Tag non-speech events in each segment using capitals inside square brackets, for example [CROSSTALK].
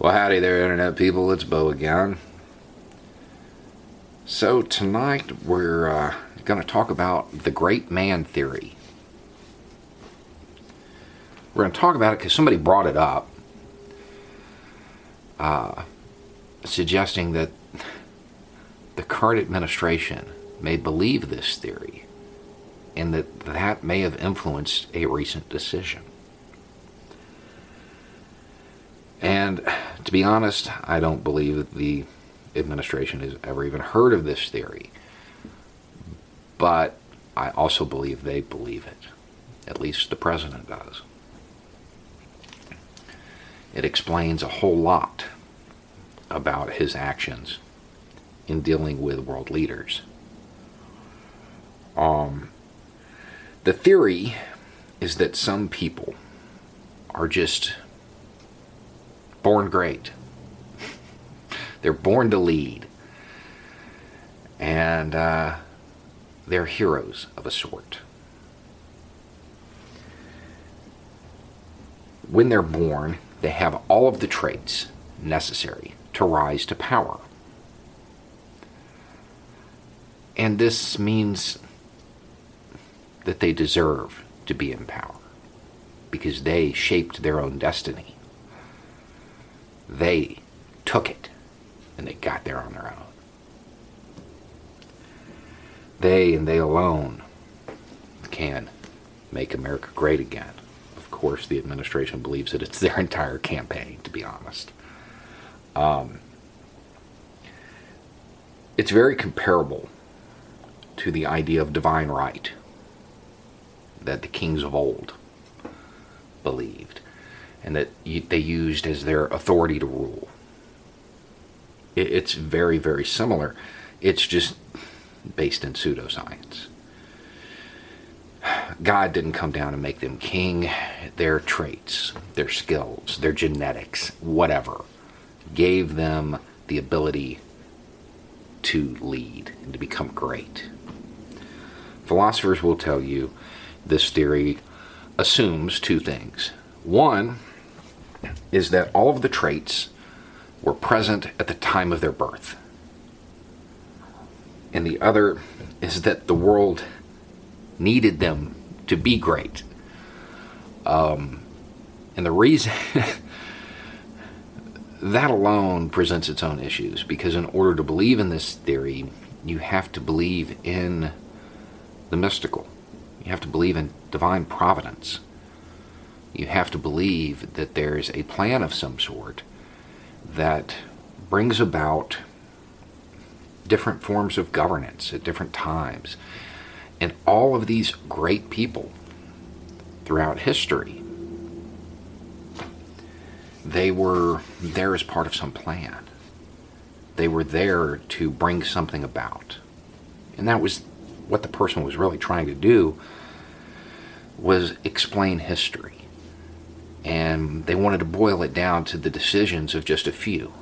Well, howdy there, Internet people. It's Bo again. So, tonight we're uh, going to talk about the great man theory. We're going to talk about it because somebody brought it up, uh, suggesting that the current administration may believe this theory and that that may have influenced a recent decision. And to be honest, I don't believe that the administration has ever even heard of this theory. But I also believe they believe it. At least the president does. It explains a whole lot about his actions in dealing with world leaders. Um, the theory is that some people are just born great. They're born to lead. And uh, they're heroes of a sort. When they're born, they have all of the traits necessary to rise to power. And this means that they deserve to be in power because they shaped their own destiny. They took it and they got there on their own. They and they alone can make America great again. Of course, the administration believes that it's their entire campaign, to be honest. Um, it's very comparable to the idea of divine right that the kings of old believed and that they used as their authority to rule. It's very, very similar. It's just based in pseudoscience. God didn't come down and make them king. Their traits, their skills, their genetics, whatever, gave them the ability to lead and to become great. Philosophers will tell you this theory assumes two things. One, is that all of the traits were present at the time of their birth. And the other is that the world needed them to be great. Um, and the reason [LAUGHS] that alone presents its own issues because, in order to believe in this theory, you have to believe in the mystical, you have to believe in divine providence you have to believe that there's a plan of some sort that brings about different forms of governance at different times. And all of these great people throughout history, they were there as part of some plan. They were there to bring something about. And that was what the person was really trying to do was explain history and they wanted to boil it down to the decisions of just a few.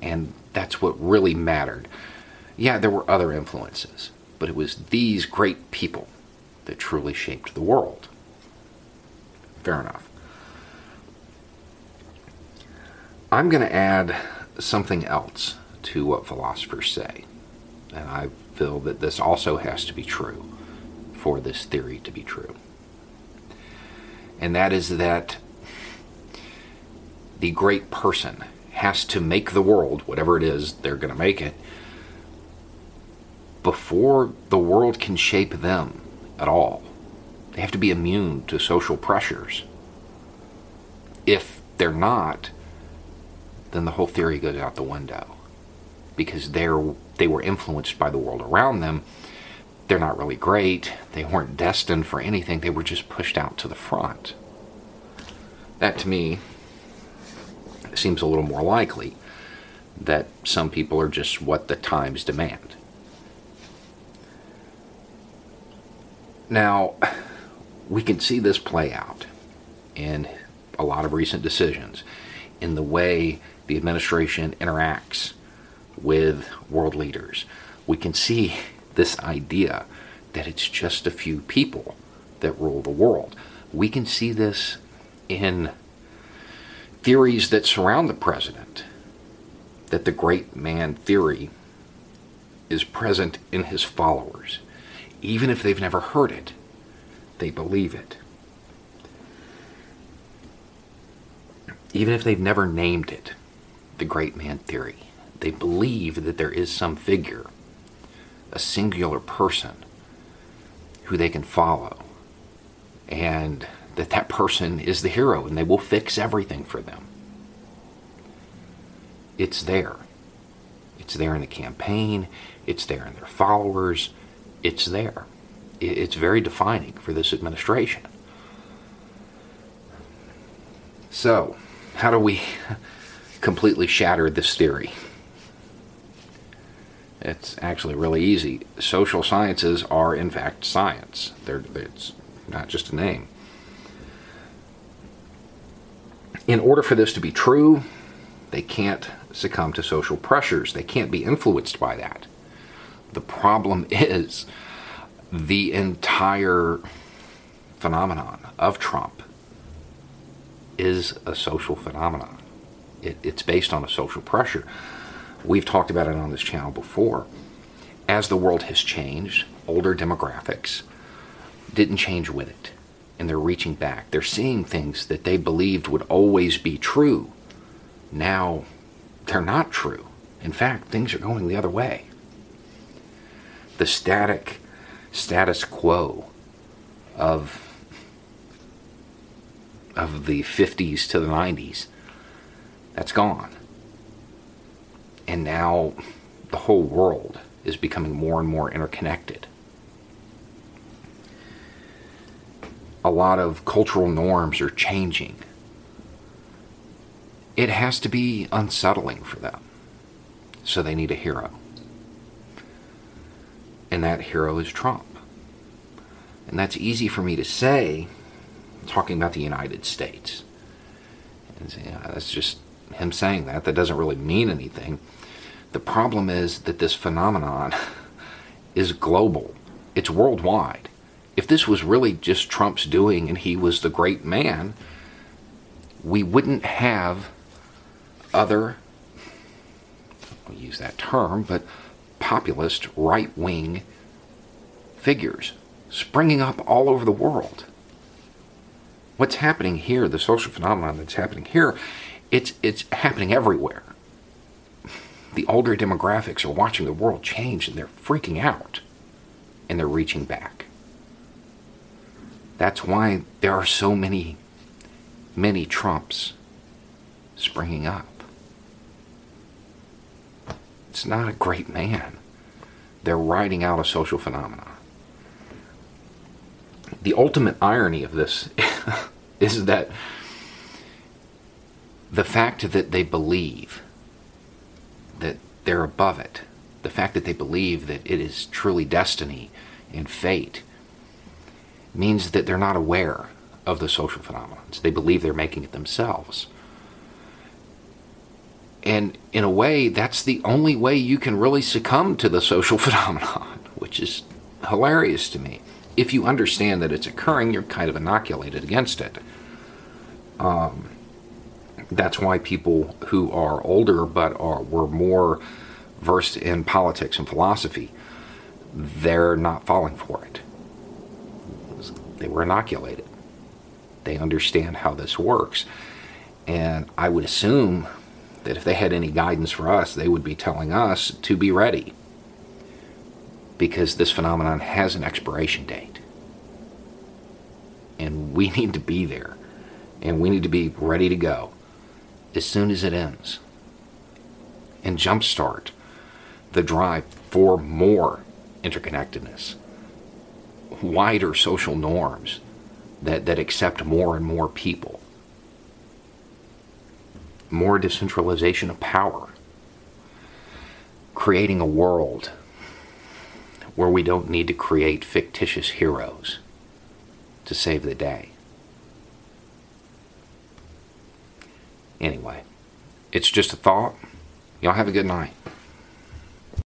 And that's what really mattered. Yeah, there were other influences, but it was these great people that truly shaped the world. Fair enough. I'm going to add something else to what philosophers say. And I feel that this also has to be true for this theory to be true and that is that the great person has to make the world, whatever it is they're going to make it, before the world can shape them at all. They have to be immune to social pressures. If they're not, then the whole theory goes out the window because they're they were influenced by the world around them they're not really great. They weren't destined for anything. They were just pushed out to the front. That to me seems a little more likely that some people are just what the times demand. Now, we can see this play out in a lot of recent decisions in the way the administration interacts with world leaders. We can see this idea that it's just a few people that rule the world. We can see this in theories that surround the president, that the great man theory is present in his followers. Even if they've never heard it, they believe it. Even if they've never named it, the great man theory, they believe that there is some figure, a singular person, who they can follow, and that that person is the hero and they will fix everything for them. It's there. It's there in the campaign, it's there in their followers, it's there. It's very defining for this administration. So, how do we [LAUGHS] completely shatter this theory? It's actually really easy. Social sciences are, in fact, science. They're, it's not just a name. In order for this to be true, they can't succumb to social pressures. They can't be influenced by that. The problem [LAUGHS] is the entire phenomenon of Trump is a social phenomenon. It, it's based on a social pressure. We've talked about it on this channel before. As the world has changed, older demographics didn't change with it. And they're reaching back. They're seeing things that they believed would always be true. Now, they're not true. In fact, things are going the other way. The static status quo of of the 50s to the 90s that's gone and now the whole world is becoming more and more interconnected. A lot of cultural norms are changing. It has to be unsettling for them. So they need a hero. And that hero is Trump. And that's easy for me to say, talking about the United States. And that's just him saying that. That doesn't really mean anything. The problem is that this phenomenon [LAUGHS] is global, it's worldwide. If this was really just Trump's doing and he was the great man, we wouldn't have other, I'll use that term, but populist right wing figures springing up all over the world. What's happening here, the social phenomenon that's happening here, it's, it's happening everywhere the older demographics are watching the world change and they're freaking out and they're reaching back. That's why there are so many, many Trumps springing up. It's not a great man. They're riding out a social phenomenon. The ultimate irony of this [LAUGHS] is that the fact that they believe that they're above it. The fact that they believe that it is truly destiny and fate means that they're not aware of the social phenomena. They believe they're making it themselves. And in a way, that's the only way you can really succumb to the social [LAUGHS] phenomenon, which is hilarious to me. If you understand that it's occurring, you're kind of inoculated against it. Um, that's why people who are older but are were more versed in politics and philosophy, they're not falling for it. They were inoculated. They understand how this works. And I would assume that if they had any guidance for us, they would be telling us to be ready. Because this phenomenon has an expiration date. And we [LAUGHS] need to be there. And we need to be ready to go as soon as it ends and jumpstart the drive for more interconnectedness, wider social norms that, that accept more and more people. more decentralization of power, creating a world where we don't need to create fictitious heroes to save the day. Anyway, it's just a thought. Y'all have a good night.